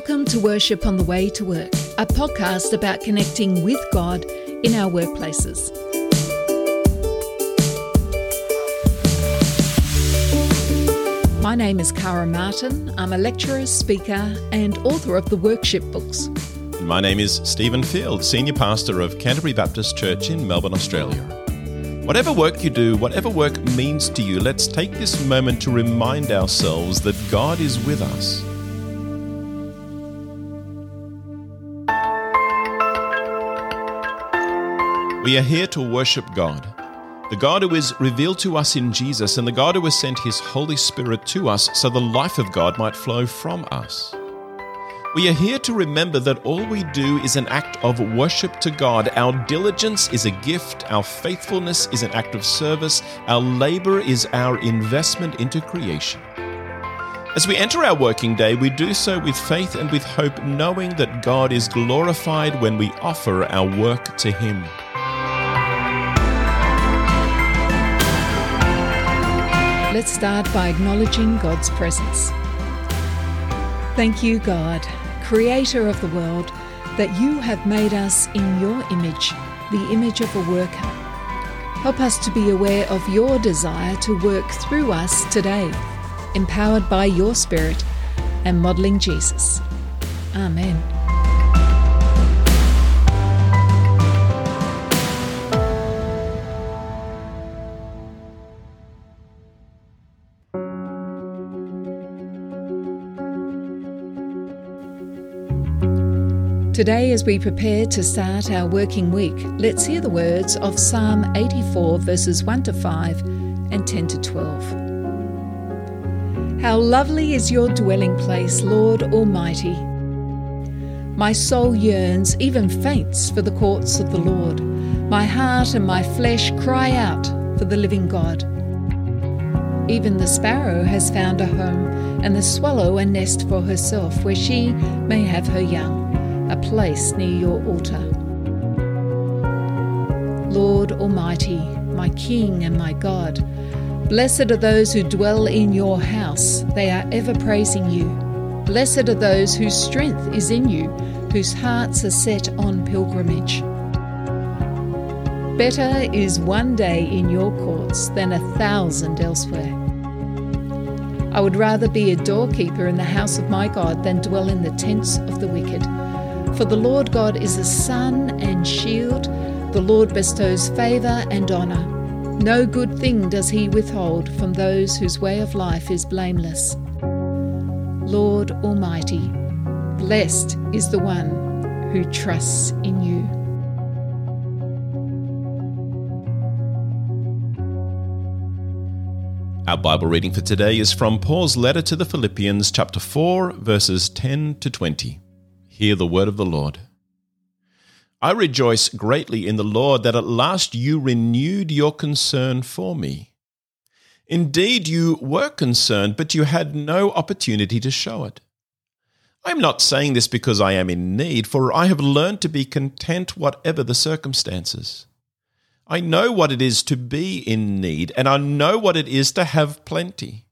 Welcome to Worship on the Way to Work, a podcast about connecting with God in our workplaces. My name is Kara Martin. I'm a lecturer, speaker, and author of the Workship books. My name is Stephen Field, Senior Pastor of Canterbury Baptist Church in Melbourne, Australia. Whatever work you do, whatever work means to you, let's take this moment to remind ourselves that God is with us We are here to worship God, the God who is revealed to us in Jesus, and the God who has sent His Holy Spirit to us so the life of God might flow from us. We are here to remember that all we do is an act of worship to God. Our diligence is a gift, our faithfulness is an act of service, our labor is our investment into creation. As we enter our working day, we do so with faith and with hope, knowing that God is glorified when we offer our work to Him. Let's start by acknowledging God's presence. Thank you, God, Creator of the world, that you have made us in your image, the image of a worker. Help us to be aware of your desire to work through us today, empowered by your Spirit and modeling Jesus. Amen. Today, as we prepare to start our working week, let's hear the words of Psalm 84, verses 1 to 5 and 10 to 12. How lovely is your dwelling place, Lord Almighty! My soul yearns, even faints, for the courts of the Lord. My heart and my flesh cry out for the living God. Even the sparrow has found a home, and the swallow a nest for herself, where she may have her young a place near your altar. Lord Almighty, my King and my God, blessed are those who dwell in your house, they are ever praising you. Blessed are those whose strength is in you, whose hearts are set on pilgrimage. Better is one day in your courts than a thousand elsewhere. I would rather be a doorkeeper in the house of my God than dwell in the tents of the wicked. For the Lord God is a sun and shield. The Lord bestows favour and honour. No good thing does he withhold from those whose way of life is blameless. Lord Almighty, blessed is the one who trusts in you. Our Bible reading for today is from Paul's letter to the Philippians, chapter 4, verses 10 to 20. Hear the word of the Lord. I rejoice greatly in the Lord that at last you renewed your concern for me. Indeed, you were concerned, but you had no opportunity to show it. I am not saying this because I am in need, for I have learned to be content whatever the circumstances. I know what it is to be in need, and I know what it is to have plenty.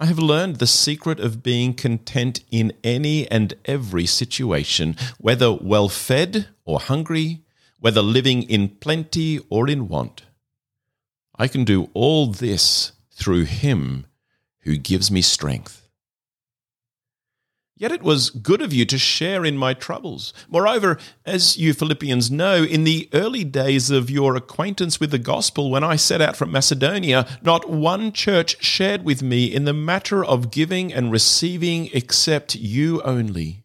I have learned the secret of being content in any and every situation, whether well fed or hungry, whether living in plenty or in want. I can do all this through Him who gives me strength. Yet it was good of you to share in my troubles. Moreover, as you Philippians know, in the early days of your acquaintance with the gospel, when I set out from Macedonia, not one church shared with me in the matter of giving and receiving except you only.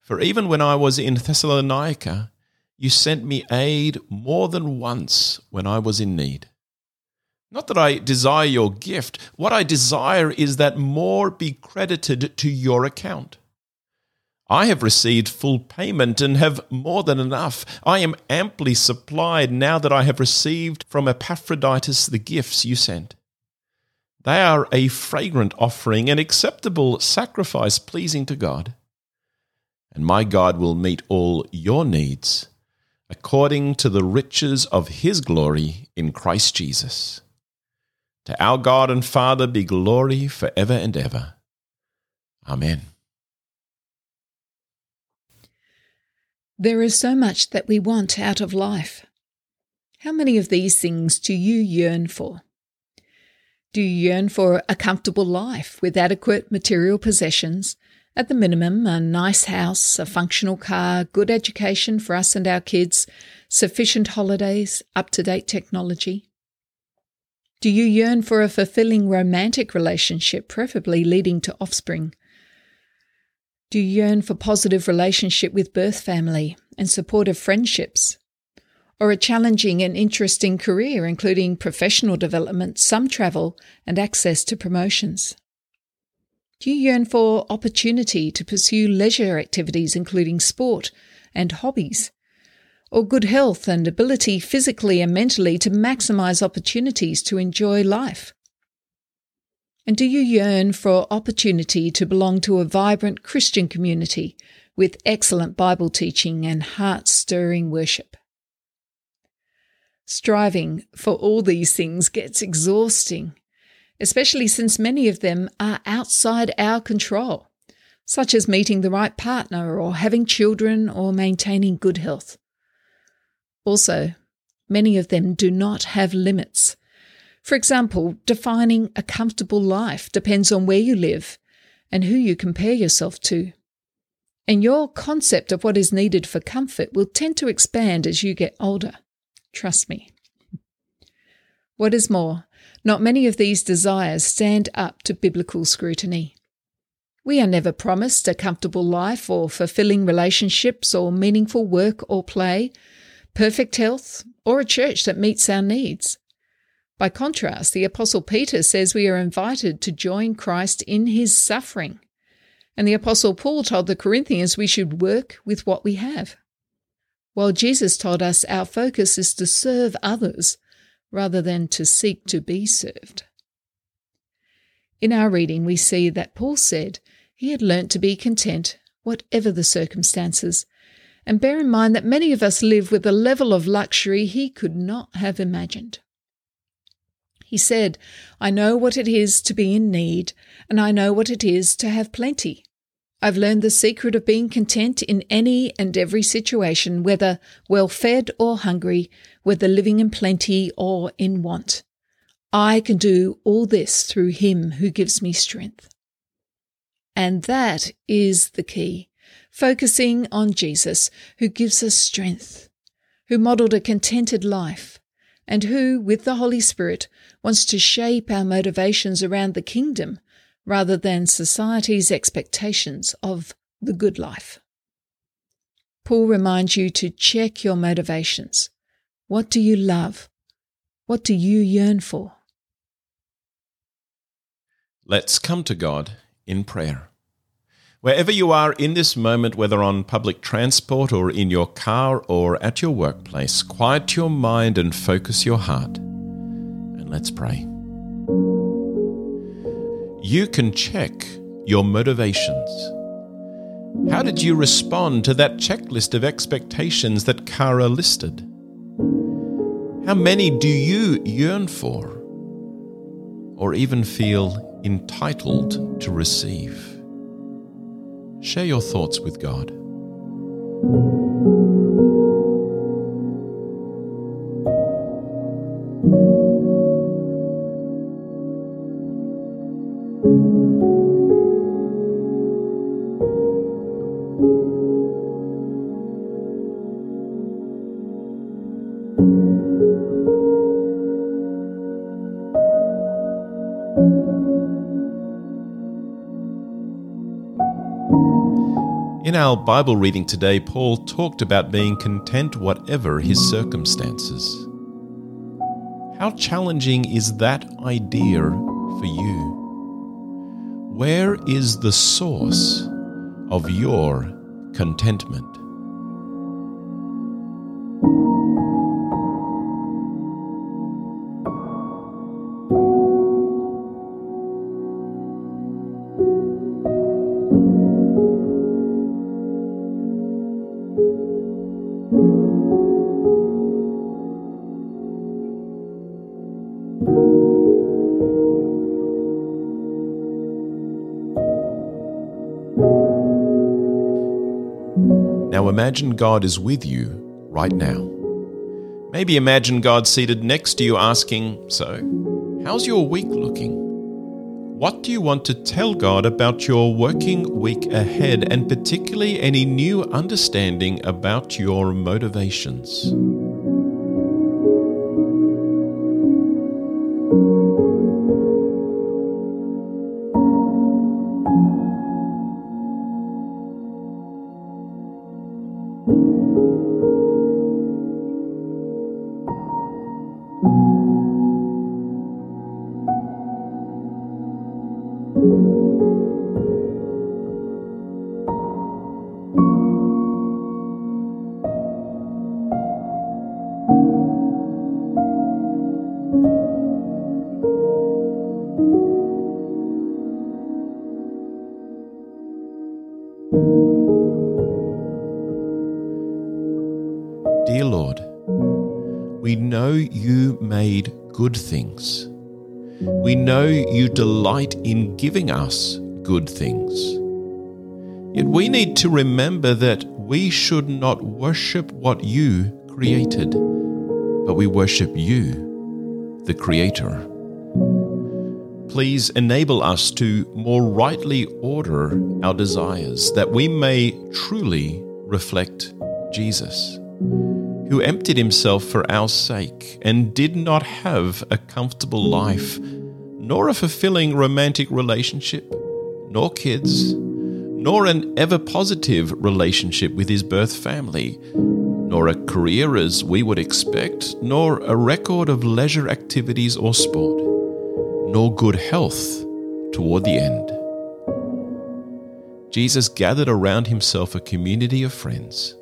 For even when I was in Thessalonica, you sent me aid more than once when I was in need. Not that I desire your gift. What I desire is that more be credited to your account. I have received full payment and have more than enough. I am amply supplied now that I have received from Epaphroditus the gifts you sent. They are a fragrant offering, an acceptable sacrifice pleasing to God. And my God will meet all your needs according to the riches of his glory in Christ Jesus. To our God and Father be glory for ever and ever. Amen. There is so much that we want out of life. How many of these things do you yearn for? Do you yearn for a comfortable life with adequate material possessions, at the minimum, a nice house, a functional car, good education for us and our kids, sufficient holidays, up to date technology? Do you yearn for a fulfilling romantic relationship, preferably leading to offspring? Do you yearn for positive relationship with birth family and supportive friendships? Or a challenging and interesting career, including professional development, some travel, and access to promotions? Do you yearn for opportunity to pursue leisure activities, including sport and hobbies? Or good health and ability physically and mentally to maximize opportunities to enjoy life? And do you yearn for opportunity to belong to a vibrant Christian community with excellent Bible teaching and heart stirring worship? Striving for all these things gets exhausting especially since many of them are outside our control, such as meeting the right partner or having children or maintaining good health. Also, many of them do not have limits. For example, defining a comfortable life depends on where you live and who you compare yourself to. And your concept of what is needed for comfort will tend to expand as you get older. Trust me. What is more, not many of these desires stand up to biblical scrutiny. We are never promised a comfortable life or fulfilling relationships or meaningful work or play, perfect health, or a church that meets our needs. By contrast, the Apostle Peter says we are invited to join Christ in his suffering. And the Apostle Paul told the Corinthians we should work with what we have. While Jesus told us our focus is to serve others rather than to seek to be served. In our reading, we see that Paul said he had learnt to be content, whatever the circumstances, and bear in mind that many of us live with a level of luxury he could not have imagined. He said, I know what it is to be in need, and I know what it is to have plenty. I've learned the secret of being content in any and every situation, whether well fed or hungry, whether living in plenty or in want. I can do all this through Him who gives me strength. And that is the key focusing on Jesus, who gives us strength, who modelled a contented life, and who, with the Holy Spirit, wants to shape our motivations around the kingdom rather than society's expectations of the good life. Paul reminds you to check your motivations. What do you love? What do you yearn for? Let's come to God in prayer. Wherever you are in this moment, whether on public transport or in your car or at your workplace, quiet your mind and focus your heart. And let's pray you can check your motivations. How did you respond to that checklist of expectations that Kara listed? How many do you yearn for or even feel entitled to receive? Share your thoughts with God. In our Bible reading today, Paul talked about being content whatever his circumstances. How challenging is that idea for you? Where is the source of your contentment? Imagine God is with you right now. Maybe imagine God seated next to you asking, So, how's your week looking? What do you want to tell God about your working week ahead, and particularly any new understanding about your motivations? Dear Lord, we know you made good things. We know you delight in giving us good things. Yet we need to remember that we should not worship what you created, but we worship you, the Creator. Please enable us to more rightly order our desires that we may truly reflect Jesus, who emptied himself for our sake and did not have a comfortable life, nor a fulfilling romantic relationship, nor kids, nor an ever positive relationship with his birth family, nor a career as we would expect, nor a record of leisure activities or sport, nor good health toward the end. Jesus gathered around himself a community of friends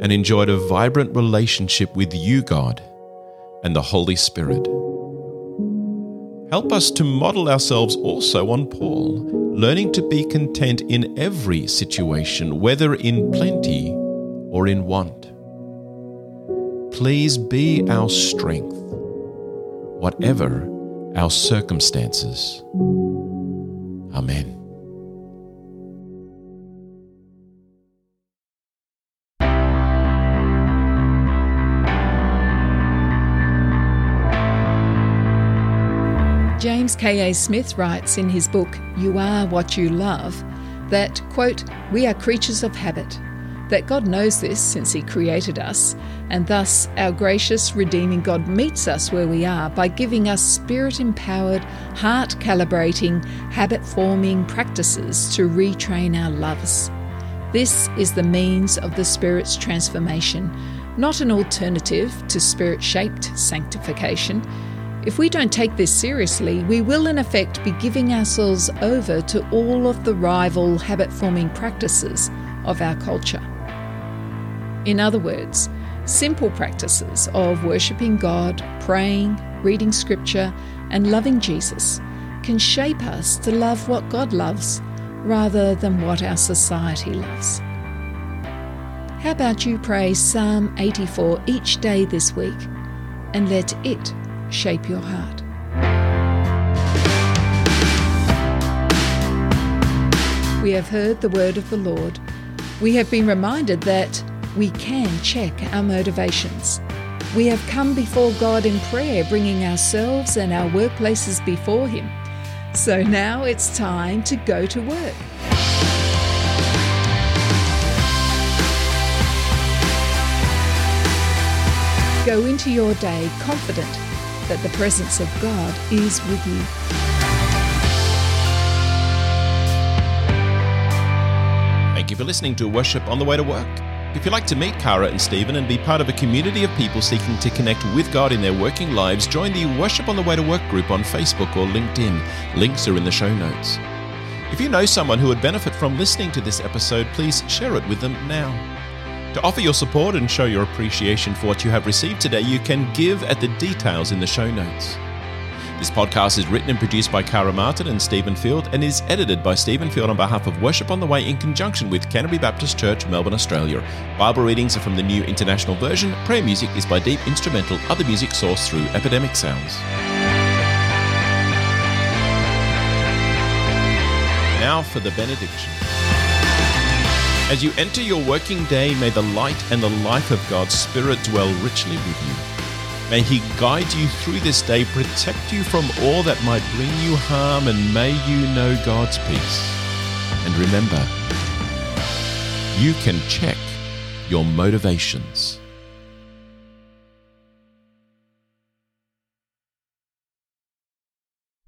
and enjoyed a vibrant relationship with you, God, and the Holy Spirit. Help us to model ourselves also on Paul, learning to be content in every situation, whether in plenty or in want. Please be our strength, whatever our circumstances. Amen. James K.A. Smith writes in his book, You Are What You Love, that, quote, we are creatures of habit, that God knows this since He created us, and thus our gracious, redeeming God meets us where we are by giving us spirit empowered, heart calibrating, habit forming practices to retrain our loves. This is the means of the Spirit's transformation, not an alternative to spirit shaped sanctification. If we don't take this seriously, we will in effect be giving ourselves over to all of the rival habit forming practices of our culture. In other words, simple practices of worshipping God, praying, reading scripture, and loving Jesus can shape us to love what God loves rather than what our society loves. How about you pray Psalm 84 each day this week and let it shape your heart? We have heard the word of the Lord. We have been reminded that we can check our motivations. We have come before God in prayer, bringing ourselves and our workplaces before Him. So now it's time to go to work. Go into your day confident that the presence of God is with you. Thank you for listening to Worship on the Way to Work. If you'd like to meet Kara and Stephen and be part of a community of people seeking to connect with God in their working lives, join the Worship on the Way to Work group on Facebook or LinkedIn. Links are in the show notes. If you know someone who would benefit from listening to this episode, please share it with them now. To offer your support and show your appreciation for what you have received today, you can give at the details in the show notes. This podcast is written and produced by Kara Martin and Stephen Field and is edited by Stephen Field on behalf of Worship on the Way in conjunction with Canterbury Baptist Church, Melbourne, Australia. Bible readings are from the New International Version. Prayer music is by Deep Instrumental, other music sourced through Epidemic Sounds. Now for the benediction. As you enter your working day, may the light and the life of God's Spirit dwell richly with you. May He guide you through this day, protect you from all that might bring you harm, and may you know God's peace. And remember, you can check your motivations.